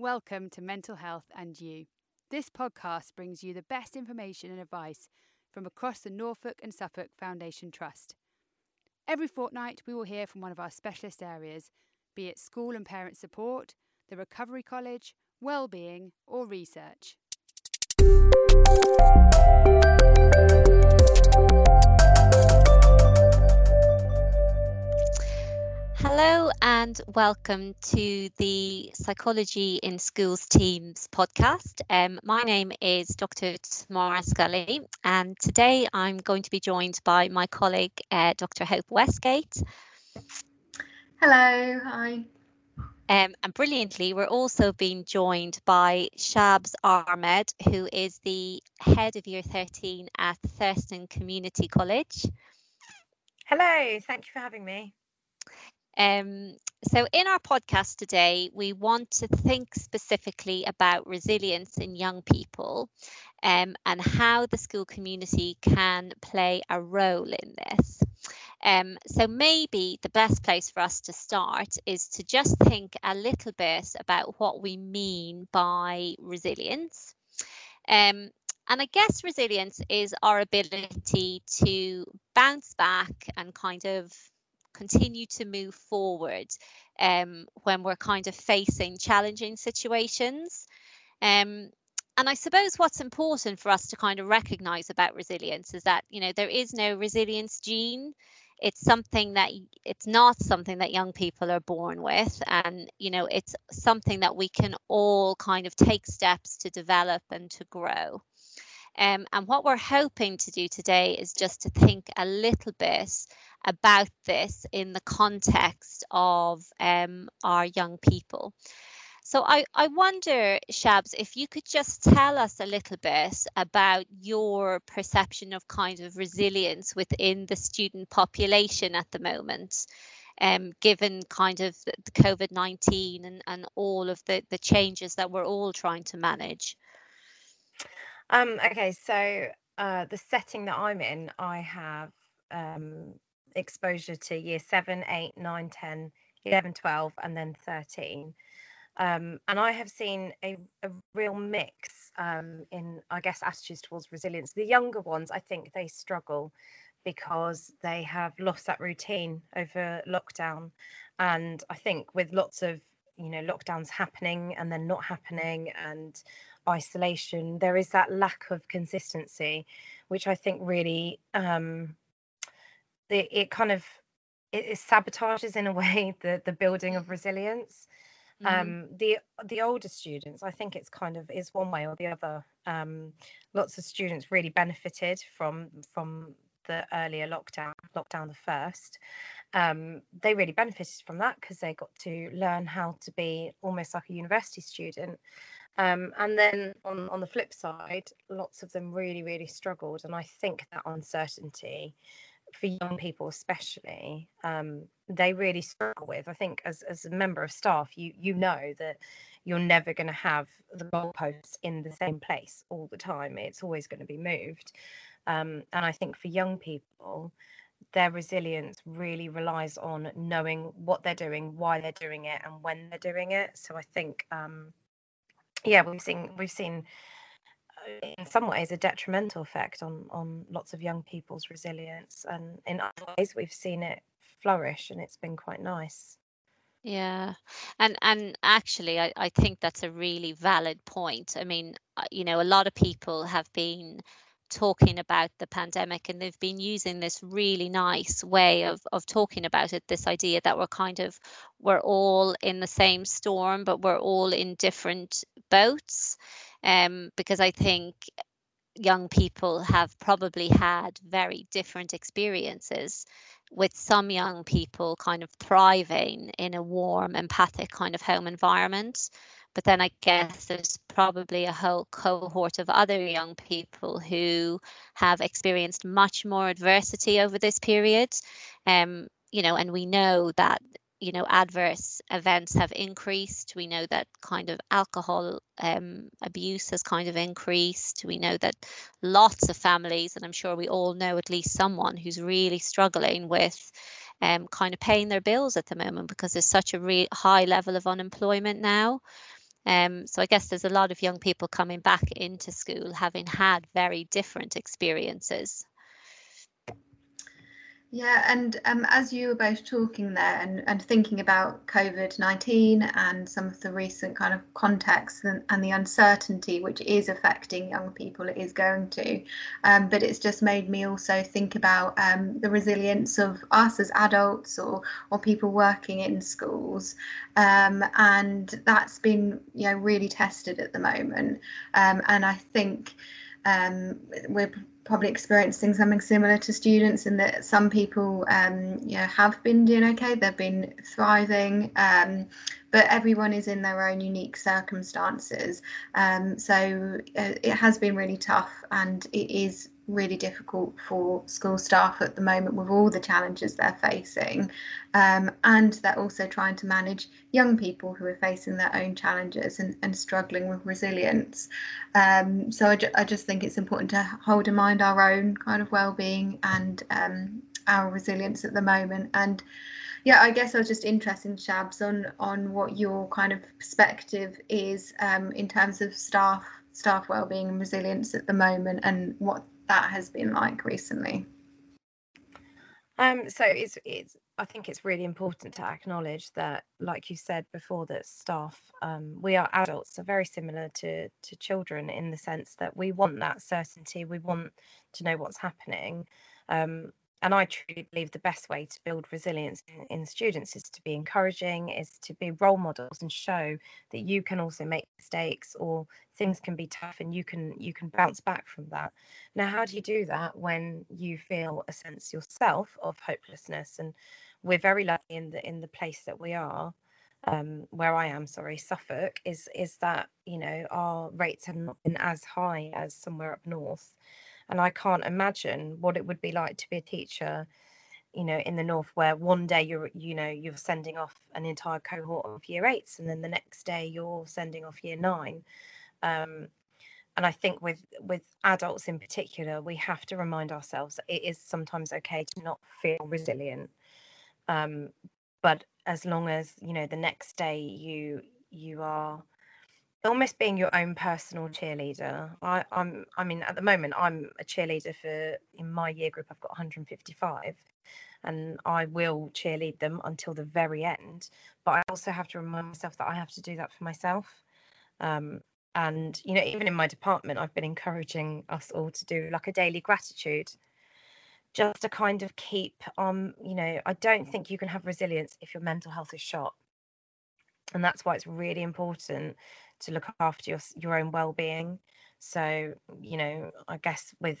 Welcome to Mental Health and You. This podcast brings you the best information and advice from across the Norfolk and Suffolk Foundation Trust. Every fortnight, we will hear from one of our specialist areas, be it school and parent support, the Recovery College, well-being, or research. Hello and welcome to the Psychology in Schools Teams podcast. Um, my name is Dr. Tamara Scully, and today I'm going to be joined by my colleague, uh, Dr. Hope Westgate. Hello, hi. Um, and brilliantly, we're also being joined by Shabs Ahmed, who is the head of Year 13 at Thurston Community College. Hello, thank you for having me. Um, so, in our podcast today, we want to think specifically about resilience in young people um, and how the school community can play a role in this. Um, so, maybe the best place for us to start is to just think a little bit about what we mean by resilience. Um, and I guess resilience is our ability to bounce back and kind of continue to move forward um, when we're kind of facing challenging situations. Um, and I suppose what's important for us to kind of recognize about resilience is that, you know, there is no resilience gene. It's something that it's not something that young people are born with. And, you know, it's something that we can all kind of take steps to develop and to grow. Um, and what we're hoping to do today is just to think a little bit about this in the context of um, our young people. So I, I wonder, Shabs, if you could just tell us a little bit about your perception of kind of resilience within the student population at the moment, um, given kind of the COVID-19 and, and all of the, the changes that we're all trying to manage. Um, okay, so uh, the setting that I'm in, I have um, exposure to year 7, 8, 9, 10, 11, 12, and then 13. Um, and I have seen a, a real mix um, in, I guess, attitudes towards resilience. The younger ones, I think they struggle because they have lost that routine over lockdown. And I think with lots of, you know, lockdowns happening and then not happening and isolation, there is that lack of consistency, which I think really um, it, it kind of it, it, sabotages in a way the the building of resilience. Mm-hmm. Um, the the older students, I think it's kind of is one way or the other. Um, lots of students really benefited from from the earlier lockdown, lockdown the first. Um, they really benefited from that because they got to learn how to be almost like a university student. Um, and then on, on the flip side, lots of them really, really struggled. And I think that uncertainty for young people especially um, they really struggle with. I think as, as a member of staff you you know that you're never going to have the goalposts in the same place all the time. It's always going to be moved. Um, and i think for young people their resilience really relies on knowing what they're doing why they're doing it and when they're doing it. So i think um, yeah we've seen we've seen in some ways a detrimental effect on on lots of young people's resilience and in other ways we've seen it flourish and it's been quite nice. Yeah and and actually I, I think that's a really valid point. I mean uh, you know a lot of people have been talking about the pandemic and they've been using this really nice way of of talking about it this idea that we're kind of we're all in the same storm but we're all in different boats. Um, because I think young people have probably had very different experiences with some young people kind of thriving in a warm empathic kind of home environment but then i guess there's probably a whole cohort of other young people who have experienced much more adversity over this period. Um you know and we know that you know adverse events have increased. We know that kind of alcohol um, abuse has kind of increased. We know that lots of families and i'm sure we all know at least someone who's really struggling with um, kind of paying their bills at the moment because there's such a re- high level of unemployment now Um, so I guess there's a lot of young people coming back into school having had very different experiences. Yeah, and um, as you were both talking there and, and thinking about COVID 19 and some of the recent kind of context and, and the uncertainty which is affecting young people, it is going to. Um, but it's just made me also think about um, the resilience of us as adults or, or people working in schools. Um, and that's been you know, really tested at the moment. Um, and I think um, we're probably experiencing something similar to students in that some people um, you know have been doing okay they've been thriving um, but everyone is in their own unique circumstances. Um, so uh, it has been really tough and it is really difficult for school staff at the moment with all the challenges they're facing. Um, and they're also trying to manage young people who are facing their own challenges and, and struggling with resilience. Um, so I, ju- I, just think it's important to hold in mind our own kind of well-being and um, our resilience at the moment. And yeah, I guess I was just interested, Shabs, on on what your kind of perspective is um, in terms of staff staff well-being and resilience at the moment and what that has been like recently? Um, so it's it's I think it's really important to acknowledge that, like you said before, that staff um, we are adults are very similar to to children in the sense that we want that certainty, we want to know what's happening. Um, and I truly believe the best way to build resilience in, in, students is to be encouraging, is to be role models and show that you can also make mistakes or things can be tough and you can you can bounce back from that. Now, how do you do that when you feel a sense yourself of hopelessness? And we're very lucky in the in the place that we are, um, where I am, sorry, Suffolk, is is that you know our rates have not been as high as somewhere up north and I can't imagine what it would be like to be a teacher you know in the north where one day you're you know you're sending off an entire cohort of year eights and then the next day you're sending off year nine. Um, and i think with with adults in particular we have to remind ourselves that it is sometimes okay to not feel resilient. Um, but as long as you know the next day you you are almost being your own personal cheerleader. I, I'm, I mean, at the moment, I'm a cheerleader for in my year group. I've got 155, and I will cheerlead them until the very end. But I also have to remind myself that I have to do that for myself. Um, and you know, even in my department, I've been encouraging us all to do like a daily gratitude, just to kind of keep um, you know, I don't think you can have resilience if your mental health is shot and that's why it's really important to look after your your own well-being. So you know i guess with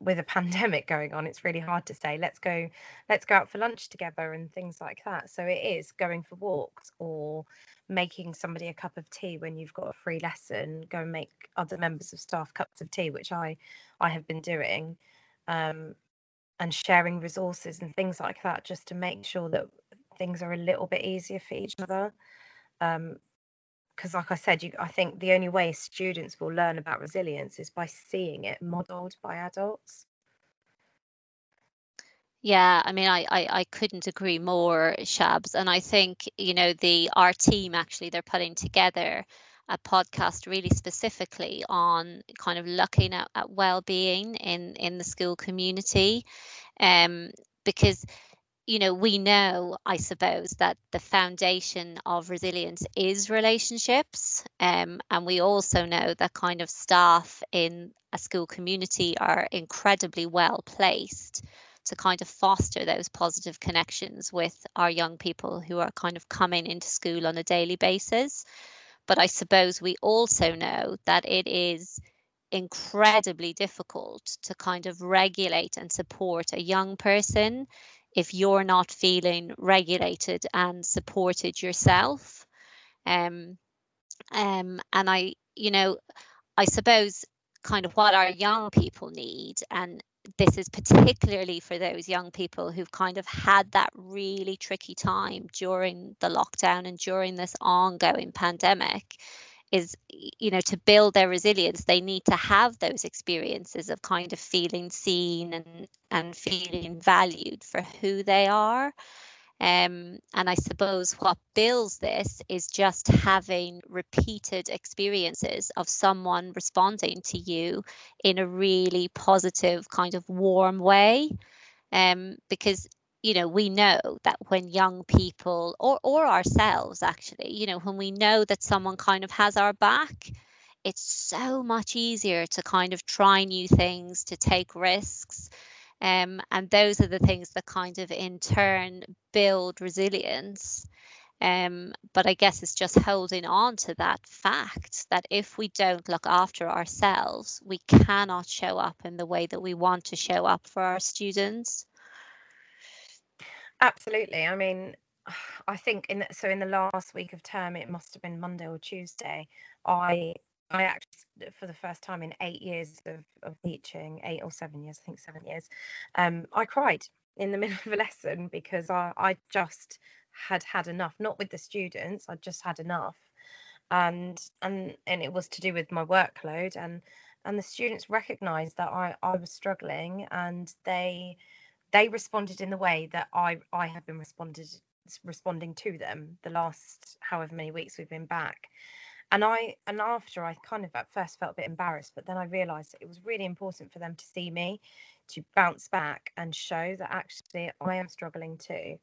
with a pandemic going on it's really hard to say let's go let's go out for lunch together and things like that. So it is going for walks or making somebody a cup of tea when you've got a free lesson go and make other members of staff cups of tea which i i have been doing um, and sharing resources and things like that just to make sure that things are a little bit easier for each other. Um, because like i said you i think the only way students will learn about resilience is by seeing it modeled by adults. Yeah i mean I, I i couldn't agree more shabs and i think you know the our team actually they're putting together a podcast really specifically on kind of looking at, at well-being in in the school community um because you know, we know, I suppose, that the foundation of resilience is relationships. Um, and we also know that kind of staff in a school community are incredibly well placed to kind of foster those positive connections with our young people who are kind of coming into school on a daily basis. But I suppose we also know that it is incredibly difficult to kind of regulate and support a young person if you're not feeling regulated and supported yourself. Um, um, and I, you know, I suppose kind of what our young people need, and this is particularly for those young people who've kind of had that really tricky time during the lockdown and during this ongoing pandemic is you know to build their resilience they need to have those experiences of kind of feeling seen and and feeling valued for who they are Um, and I suppose what builds this is just having repeated experiences of someone responding to you in a really positive, kind of warm way. Um, because you know we know that when young people or or ourselves actually you know when we know that someone kind of has our back it's so much easier to kind of try new things to take risks um, and those are the things that kind of in turn build resilience um, but I guess it's just holding on to that fact that if we don't look after ourselves, we cannot show up in the way that we want to show up for our students. Absolutely. I mean, I think in the, so in the last week of term, it must have been Monday or Tuesday. I I actually, for the first time in eight years of, of teaching, eight or seven years, I think seven years, um, I cried in the middle of a lesson because I, I just had had enough. Not with the students, I just had enough, and and and it was to do with my workload and and the students recognised that I I was struggling and they they responded in the way that I I have been responded responding to them the last however many weeks we've been back. And I and after I kind of at first felt a bit embarrassed, but then I realized that it was really important for them to see me, to bounce back and show that actually I am struggling too.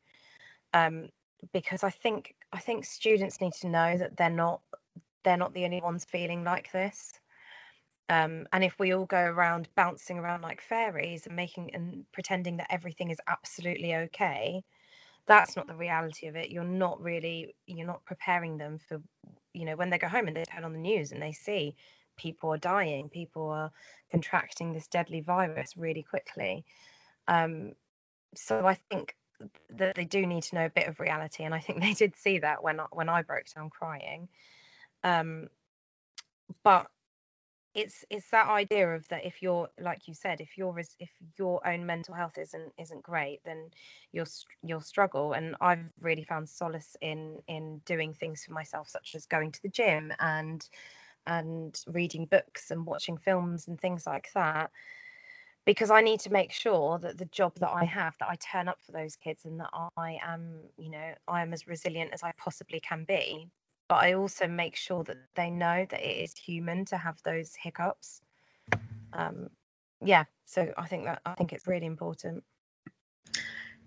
Um, because I think I think students need to know that they're not they're not the only ones feeling like this. Um, and if we all go around bouncing around like fairies and making and pretending that everything is absolutely okay, that's not the reality of it. You're not really, you're not preparing them for, you know, when they go home and they turn on the news and they see people are dying, people are contracting this deadly virus really quickly. Um, so I think that they do need to know a bit of reality, and I think they did see that when I, when I broke down crying. Um, but it's it's that idea of that if you're like you said if your if your own mental health isn't isn't great then you'll you'll struggle. And i've really found solace in in doing things for myself such as going to the gym and and reading books and watching films and things like that because i need to make sure that the job that i have that i turn up for those kids and that i am you know i am as resilient as i possibly can be but I also make sure that they know that it is human to have those hiccups. Um, yeah, so I think that I think it's really important.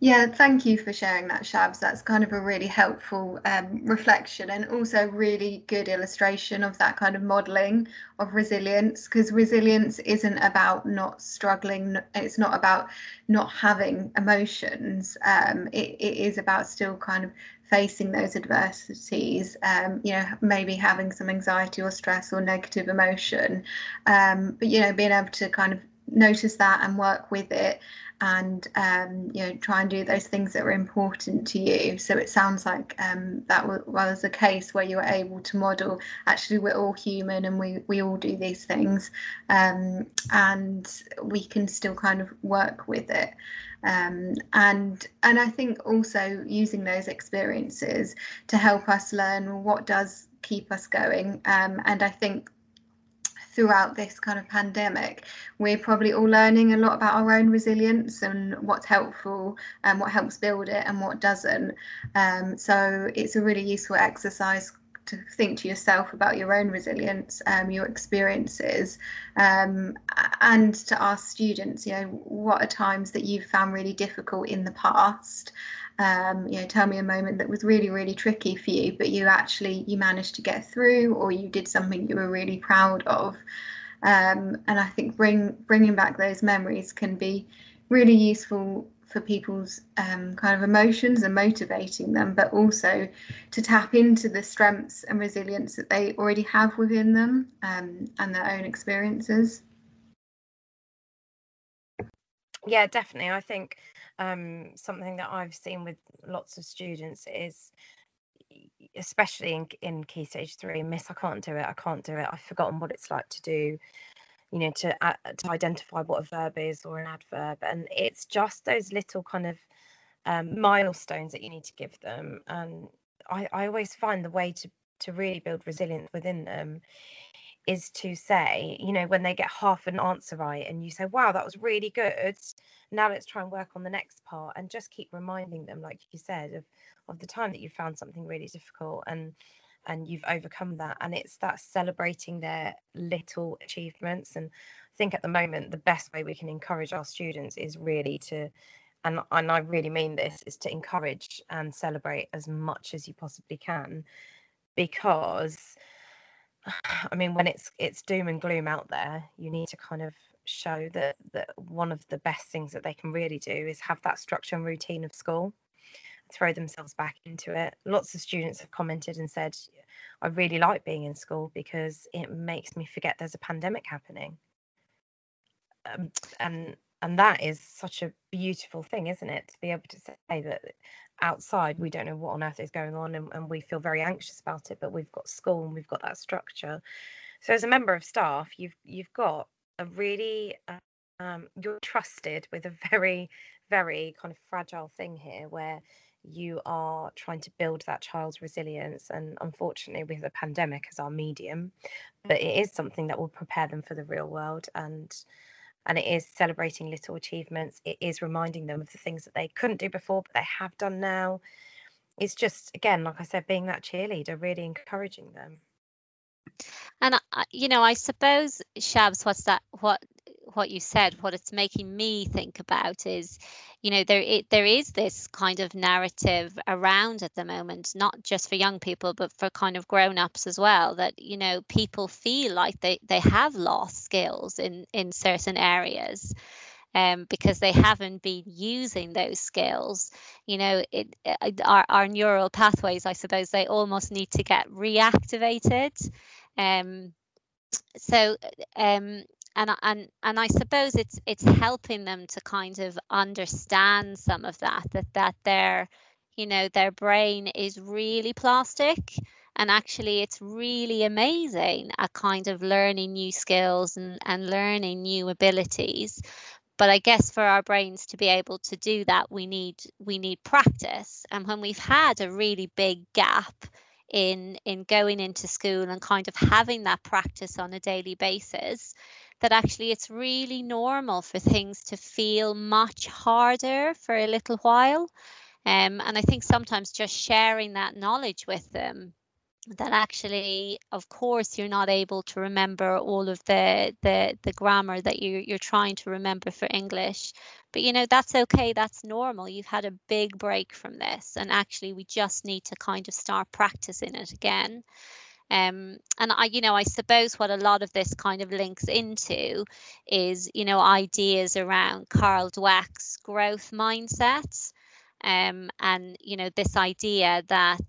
Yeah, thank you for sharing that, Shabs. That's kind of a really helpful um, reflection and also really good illustration of that kind of modelling of resilience because resilience isn't about not struggling, it's not about not having emotions. Um, it, it is about still kind of facing those adversities, um, you know, maybe having some anxiety or stress or negative emotion, um, but you know, being able to kind of notice that and work with it and um, you know try and do those things that are important to you so it sounds like um, that was a case where you were able to model actually we're all human and we we all do these things um, and we can still kind of work with it um, and and I think also using those experiences to help us learn what does keep us going. Um, and I think throughout this kind of pandemic, we're probably all learning a lot about our own resilience and what's helpful and what helps build it and what doesn't. Um, so it's a really useful exercise to think to yourself about your own resilience, um, your experiences, um, and to ask students, you know, what are times that you've found really difficult in the past? Um, you know, tell me a moment that was really, really tricky for you, but you actually you managed to get through, or you did something you were really proud of. Um, and I think bring bringing back those memories can be really useful for people's um, kind of emotions and motivating them, but also to tap into the strengths and resilience that they already have within them um, and their own experiences. Yeah, definitely. I think um, something that I've seen with lots of students is especially in, in key stage three miss i can't do it i can't do it i've forgotten what it's like to do you know to uh, to identify what a verb is or an adverb and it's just those little kind of um, milestones that you need to give them and I, I always find the way to to really build resilience within them is to say, you know, when they get half an answer right and you say, wow, that was really good. Now let's try and work on the next part and just keep reminding them, like you said, of of the time that you found something really difficult and and you've overcome that. And it's that celebrating their little achievements. And I think at the moment the best way we can encourage our students is really to and and I really mean this is to encourage and celebrate as much as you possibly can because I mean, when it's it's doom and gloom out there, you need to kind of show that that one of the best things that they can really do is have that structure and routine of school, throw themselves back into it. Lots of students have commented and said, "I really like being in school because it makes me forget there's a pandemic happening." Um, and and that is such a beautiful thing, isn't it? To be able to say that outside we don't know what on earth is going on and, and we feel very anxious about it but we've got school and we've got that structure. So as a member of staff you've you've got a really um, you're trusted with a very very kind of fragile thing here where you are trying to build that child's resilience and unfortunately with the pandemic as our medium but it is something that will prepare them for the real world and and it is celebrating little achievements it is reminding them of the things that they couldn't do before but they have done now. It's just again like i said being that cheerleader really encouraging them. And you know i suppose shabs what's that what what you said, what it's making me think about is, you know, there it, there is this kind of narrative around at the moment, not just for young people, but for kind of grown ups as well. That you know, people feel like they they have lost skills in in certain areas. Um, because they haven't been using those skills. You know, it, it, our, our neural pathways, I suppose, they almost need to get reactivated. Um, so um, and and and I suppose it's it's helping them to kind of understand some of that that that their you know their brain is really plastic. And actually it's really amazing at kind of learning new skills and and learning new abilities. But i guess for our brains to be able to do that we need we need practice. And when we've had a really big gap in in going into school and kind of having that practice on a daily basis that actually it's really normal for things to feel much harder for a little while. Um, and I think sometimes just sharing that knowledge with them that actually of course you're not able to remember all of the the the grammar that you you're trying to remember for english. But you know that's okay that's normal. You've had a big break from this and actually we just need to kind of start practicing it again um, and I, you know, I suppose what a lot of this kind of links into is, you know, ideas around Carol Dweck's growth mindset. Um, and, you know, this idea that,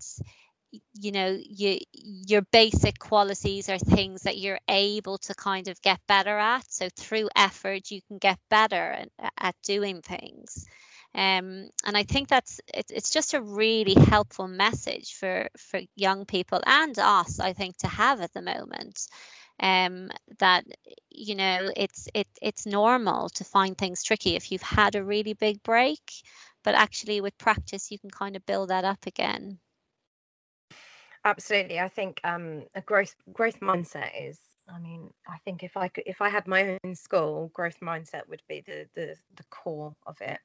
you know, you, your basic qualities are things that you're able to kind of get better at. So through effort, you can get better at, at doing things. Um, and I think that's it, it's just a really helpful message for for young people and us, I think, to have at the moment. Um, that you know it's it it's normal to find things tricky if you've had a really big break, but actually with practice you can kind of build that up again. Absolutely, I think um, a growth growth mindset is I mean, I think if I could, if I had my own school, growth mindset would be the the the core of it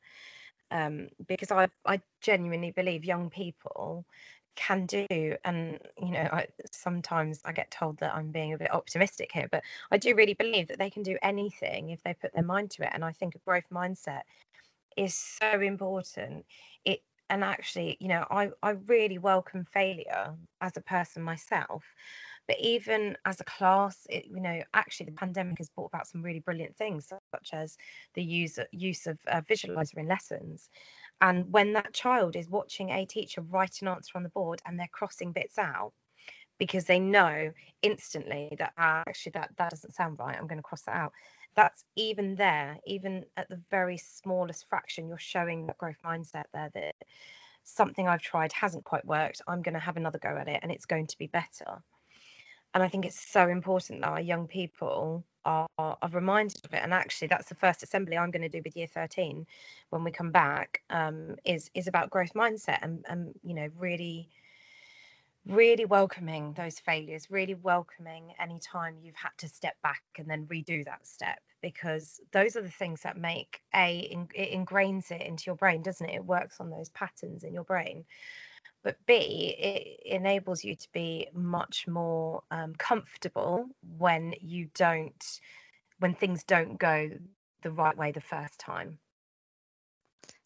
um, because I, I genuinely believe young people can do and you know I, sometimes i get told that i'm being a bit optimistic here but i do really believe that they can do anything if they put their mind to it and i think a growth mindset is so important. It and actually you know i i really welcome failure as a person myself but even as a class it, you know actually the pandemic has brought about some really brilliant things such as the use use of uh, visualizer in lessons. And when that child is watching a teacher write an answer on the board and they're crossing bits out because they know instantly that uh, actually that that doesn't sound right i'm going to cross that out that's even there even at the very smallest fraction you're showing that growth mindset there that something i've tried hasn't quite worked i'm going to have another go at it and it's going to be better and I think it's so important that our young people are, are reminded of it. And actually, that's the first assembly I'm going to do with Year 13 when we come back. Um, is is about growth mindset and and you know really really welcoming those failures, really welcoming any time you've had to step back and then redo that step because those are the things that make a it ingrains it into your brain, doesn't it? It works on those patterns in your brain. But B, it enables you to be much more um, comfortable when you don't, when things don't go the right way the first time.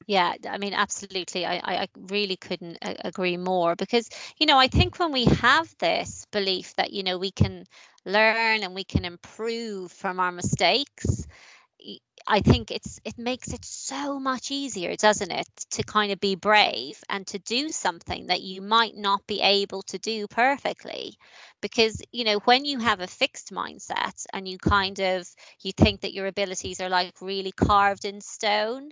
Yeah, I mean, absolutely. I, I really couldn't agree more because, you know, I think when we have this belief that, you know, we can learn and we can improve from our mistakes, I think it's it makes it so much easier, doesn't it, to kind of be brave and to do something that you might not be able to do perfectly. Because, you know, when you have a fixed mindset and you kind of you think that your abilities are like really carved in stone,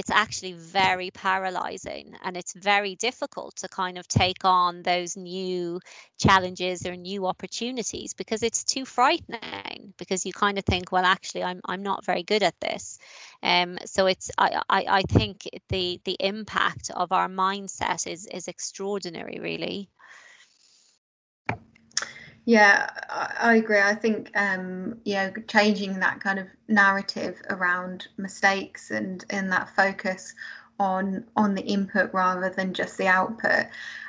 it's actually very paralyzing and it's very difficult to kind of take on those new challenges or new opportunities because it's too frightening because you kind of think well actually i'm, I'm not very good at this. Um, so it's I, I, I think the the impact of our mindset is is extraordinary really yeah, I, agree. I think um, you know changing that kind of narrative around mistakes and and that focus on on the input rather than just the output.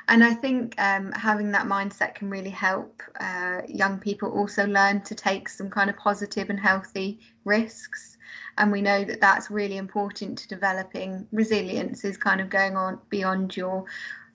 And I think um, having that mindset can really help uh, young people also learn to take some kind of positive and healthy risks. And we know that that's really important to developing resilience. Is kind of going on beyond your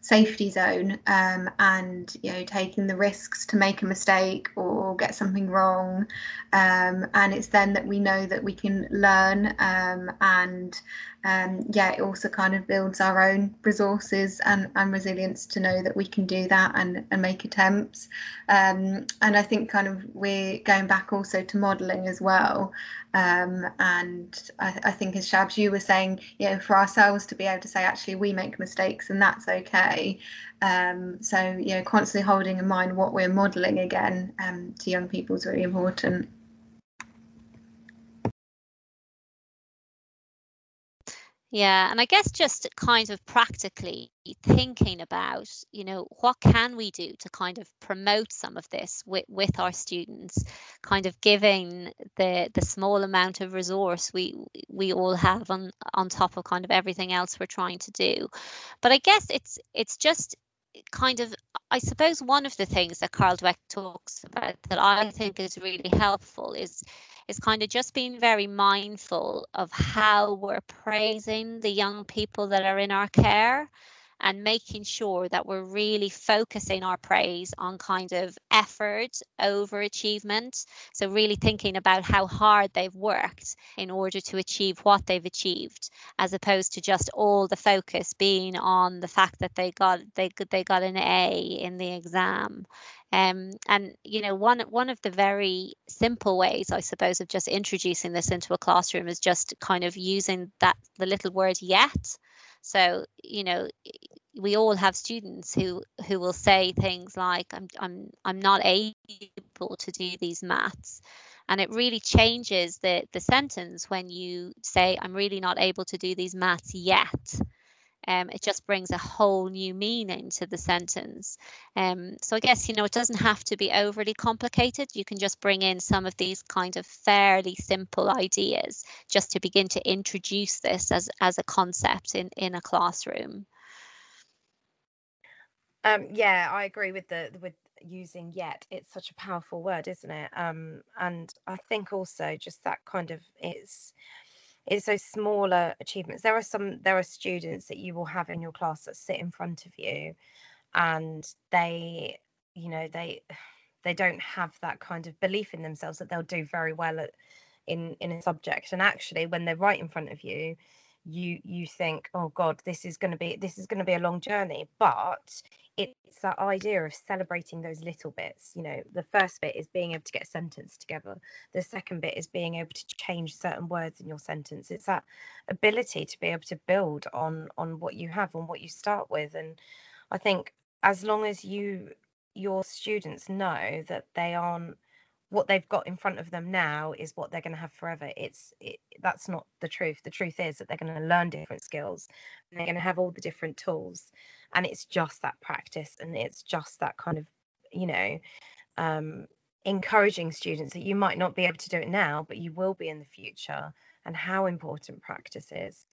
safety zone um, and you know taking the risks to make a mistake or get something wrong. Um, and it's then that we know that we can learn um, and um, yeah it also kind of builds our own resources and, and resilience to know that we can do that and, and make attempts. Um, and I think kind of we're going back also to modelling as well um, and I, I, think as Shabs you were saying you know for ourselves to be able to say actually we make mistakes and that's okay. Um, so you know constantly holding in mind what we're modelling again um, to young people is really important Yeah, and I guess just kind of practically thinking about, you know, what can we do to kind of promote some of this with, with our students, kind of giving the the small amount of resource we we all have on on top of kind of everything else we're trying to do. But I guess it's it's just kind of I suppose one of the things that Carol Dweck talks about that I think is really helpful is is kind of just being very mindful of how we're praising the young people that are in our care and making sure that we're really focusing our praise on kind of effort over achievement. So, really thinking about how hard they've worked in order to achieve what they've achieved, as opposed to just all the focus being on the fact that they got they they got an A in the exam. Um, and you know, one one of the very simple ways, I suppose, of just introducing this into a classroom is just kind of using that the little word yet. So, you know, we all have students who who will say things like I'm I'm I'm not able to do these maths. And it really changes the the sentence when you say I'm really not able to do these maths yet um, it just brings a whole new meaning to the sentence. Um, so I guess, you know, it doesn't have to be overly complicated. You can just bring in some of these kind of fairly simple ideas just to begin to introduce this as, as a concept in, in a classroom. Um, yeah, I agree with the with using yet. It's such a powerful word, isn't it? Um, and I think also just that kind of it's it's those smaller achievements. There are some there are students that you will have in your class that sit in front of you and they you know they they don't have that kind of belief in themselves that they'll do very well at in in a subject. And actually when they're right in front of you you you think oh god this is going to be this is going to be a long journey but it's that idea of celebrating those little bits you know the first bit is being able to get a sentence together the second bit is being able to change certain words in your sentence. It's that ability to be able to build on on what you have on what you start with and i think as long as you your students know that they aren't what they've got in front of them now is what they're going to have forever. It's it, that's not the truth. The truth is that they're going to learn different skills and they're going to have all the different tools and it's just that practice and it's just that kind of you know um, encouraging students that you might not be able to do it now but you will be in the future and how important practice is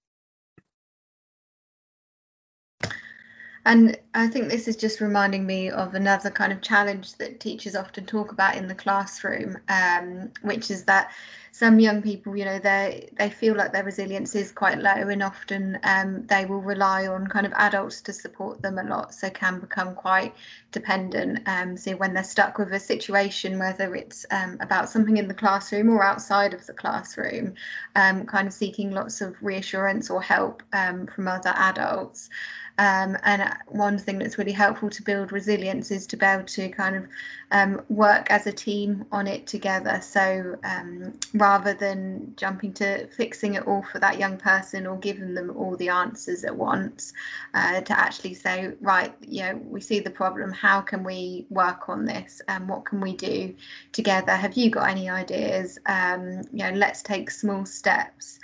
And I think this is just reminding me of another kind of challenge that teachers often talk about in the classroom, um, which is that some young people, you know, they they feel like their resilience is quite low, and often um, they will rely on kind of adults to support them a lot, so can become quite dependent. Um, so when they're stuck with a situation, whether it's um, about something in the classroom or outside of the classroom, um, kind of seeking lots of reassurance or help um, from other adults. Um, and one thing that's really helpful to build resilience is to be able to kind of um, work as a team on it together. So um, rather than jumping to fixing it all for that young person or giving them all the answers at once, uh, to actually say, right, you know, we see the problem. How can we work on this? And what can we do together? Have you got any ideas? Um, you know, let's take small steps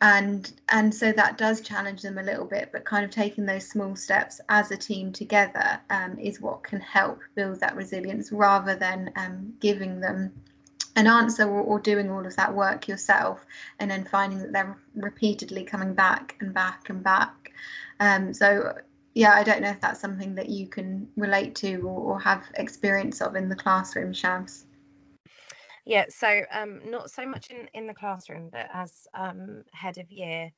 and and so that does challenge them a little bit but kind of taking those small steps as a team together um, is what can help build that resilience rather than um, giving them an answer or, or, doing all of that work yourself and then finding that they're repeatedly coming back and back and back. Um, so yeah i don't know if that's something that you can relate to or, or have experience of in the classroom Shabs yeah, so um, not so much in, in the classroom, but as um, head of year,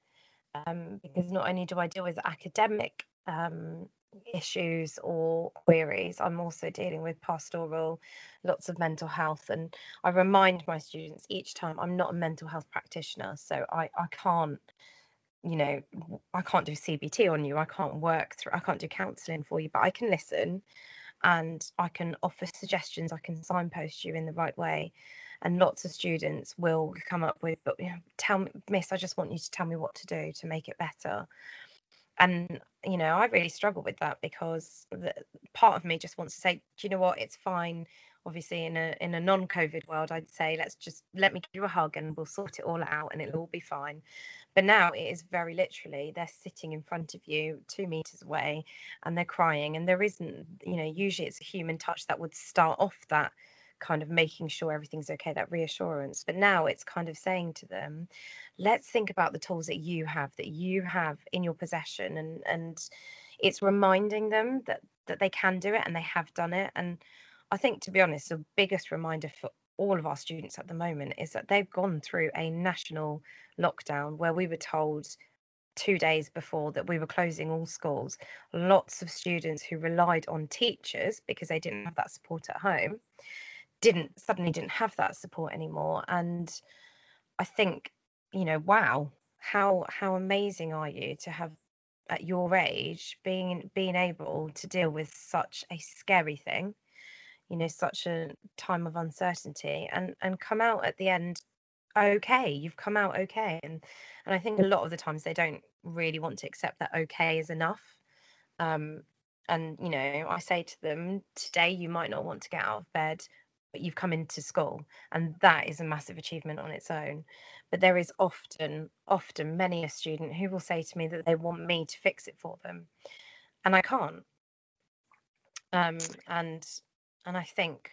um, because not only do I deal with academic um, issues or queries, I'm also dealing with pastoral, lots of mental health. And I remind my students each time I'm not a mental health practitioner, so I, I can't you know i can't do cbt on you i can't work through i can't do counselling for you but i can listen and I can offer suggestions, I can signpost you in the right way. And lots of students will come up with, but you know, tell me, Miss, I just want you to tell me what to do to make it better. And you know, I really struggle with that because the, part of me just wants to say, do you know what? It's fine. Obviously, in a in a non-COVID world, I'd say let's just let me give you a hug and we'll sort it all out and it'll all be fine. But now it is very literally they're sitting in front of you two meters away and they're crying. And there isn't, you know, usually it's a human touch that would start off that kind of making sure everything's okay, that reassurance. But now it's kind of saying to them, let's think about the tools that you have, that you have in your possession. And and it's reminding them that that they can do it and they have done it. And I think to be honest, the biggest reminder for all of our students at the moment is that they've gone through a national lockdown where we were told two days before that we were closing all schools. Lots of students who relied on teachers because they didn't have that support at home didn't suddenly didn't have that support anymore. And I think, you know, wow, how how amazing are you to have at your age being being able to deal with such a scary thing you know such a time of uncertainty and and come out at the end okay you've come out okay and and i think a lot of the times they don't really want to accept that okay is enough um and you know i say to them today you might not want to get out of bed but you've come into school and that is a massive achievement on its own but there is often often many a student who will say to me that they want me to fix it for them and i can't um and and i think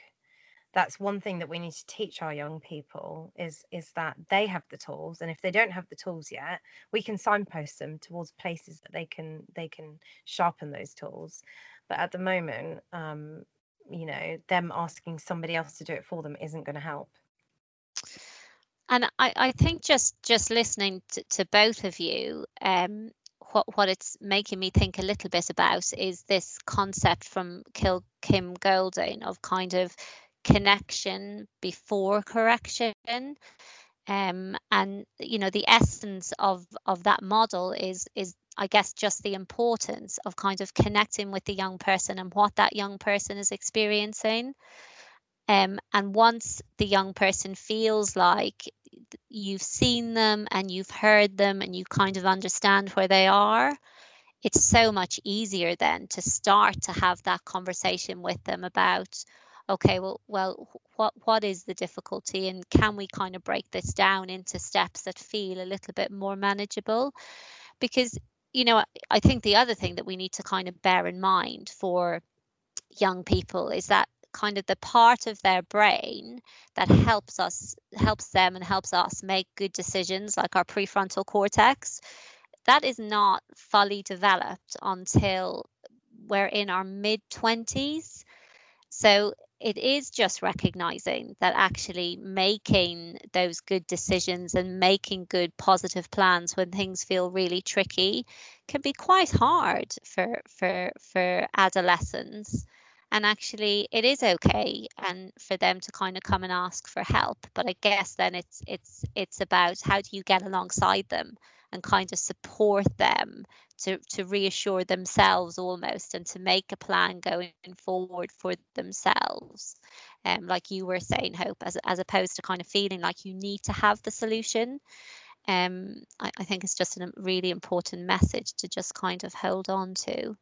that's one thing that we need to teach our young people is is that they have the tools and if they don't have the tools yet we can signpost them towards places that they can they can sharpen those tools. But at the moment um you know them asking somebody else to do it for them isn't going to help. And I, I think just just listening to, to both of you um what what it's making me think a little bit about is this concept from Kim Golding of kind of connection before correction. Um, and you know the essence of of that model is is I guess just the importance of kind of connecting with the young person and what that young person is experiencing. Um, and once the young person feels like you've seen them and you've heard them and you kind of understand where they are, it's so much easier then to start to have that conversation with them about okay, well, well, what what is the difficulty, and can we kind of break this down into steps that feel a little bit more manageable? Because you know, I think the other thing that we need to kind of bear in mind for young people is that kind of the part of their brain that helps us helps them and helps us make good decisions like our prefrontal cortex. That is not fully developed until we're in our mid 20s so it is just recognizing that actually making those good decisions and making good positive plans when things feel really tricky can be quite hard for for for adolescents and actually it is okay and for them to kind of come and ask for help but i guess then it's it's it's about how do you get alongside them and kind of support them to, to reassure themselves almost and to make a plan going forward for themselves. Um, like you were saying, Hope, as, as opposed to kind of feeling like you need to have the solution. Um, I, I think it's just a really important message to just kind of hold on to.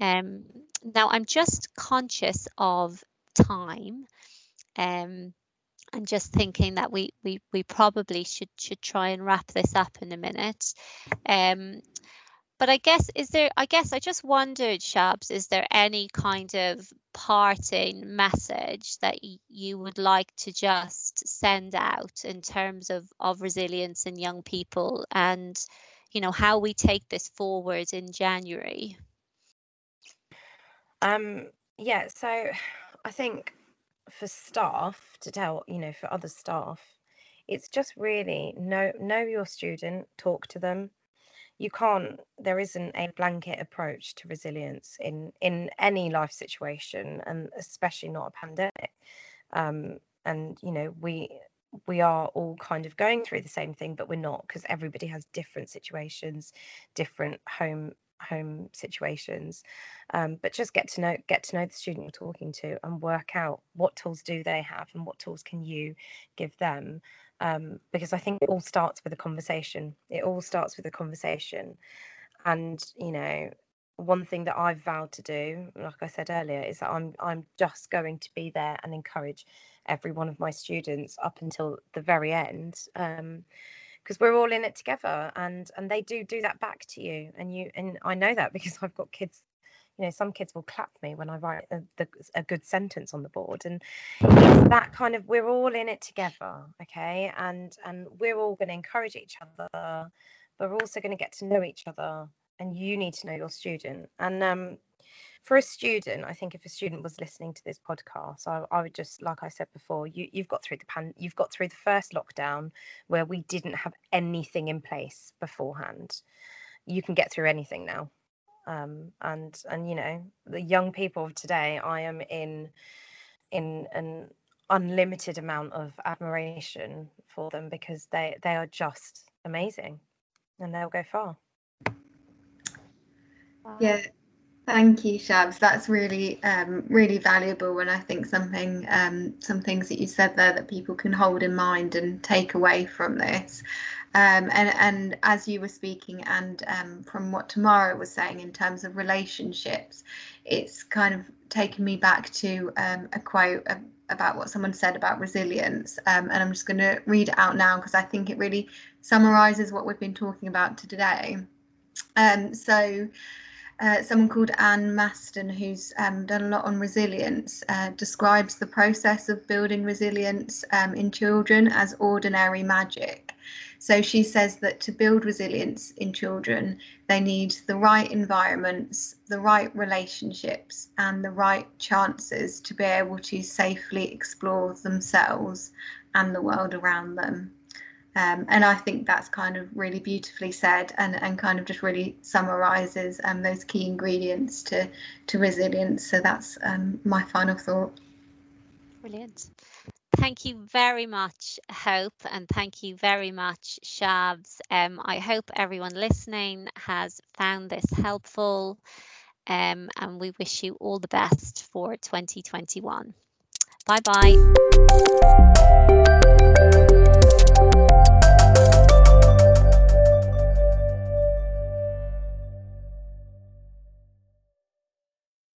Um, now, I'm just conscious of time. Um, and just thinking that we we we probably should should try and wrap this up in a minute. Um, but I guess is there I guess I just wondered, Shabs, is there any kind of parting message that y- you would like to just send out in terms of of resilience in young people and you know how we take this forward in January? Um yeah, so I think for staff to tell, you know, for other staff, it's just really know know your student, talk to them. You can't. There isn't a blanket approach to resilience in in any life situation, and especially not a pandemic. Um, and you know, we we are all kind of going through the same thing, but we're not because everybody has different situations, different home home situations um, but just get to know get to know the student you're talking to and work out what tools do they have and what tools can you give them um, because i think it all starts with a conversation. It all starts with a conversation. And you know one thing that i've vowed to do like i said earlier is that i'm i'm just going to be there and encourage every one of my students up until the very end um, because we're all in it together and and they do do that back to you and you and i know that because i've got kids you know some kids will clap me when i write a, the, a good sentence on the board and it's that kind of we're all in it together okay? And and we're all going to encourage each other but we're also going to get to know each other and you need to know your student. And um for a student, I think if a student was listening to this podcast, I, I would just, like I said before, you, you've got through the pan, you've got through the first lockdown where we didn't have anything in place beforehand. You can get through anything now, um, and and you know the young people of today, I am in in an unlimited amount of admiration for them because they they are just amazing, and they'll go far. Yeah, Thank you, Shabs. That's really, um, really valuable, and I think something, um, some things that you said there that people can hold in mind and take away from this. Um, and and as you were speaking, and um, from what Tamara was saying in terms of relationships, it's kind of taken me back to um, a quote about what someone said about resilience, um, and I'm just going to read it out now because I think it really summarises what we've been talking about today. so. Uh, someone called Ann Masten, who's um, done a lot on resilience, uh, describes the process of building resilience um, in children as ordinary magic. So she says that to build resilience in children, they need the right environments, the right relationships, and the right chances to be able to safely explore themselves and the world around them. Um, and I think that's kind of really beautifully said and, and kind of just really summarizes um, those key ingredients to, to resilience. So that's um, my final thought. Brilliant. Thank you very much, Hope, and thank you very much, Shabs. Um, I hope everyone listening has found this helpful, um, and we wish you all the best for 2021. Bye bye.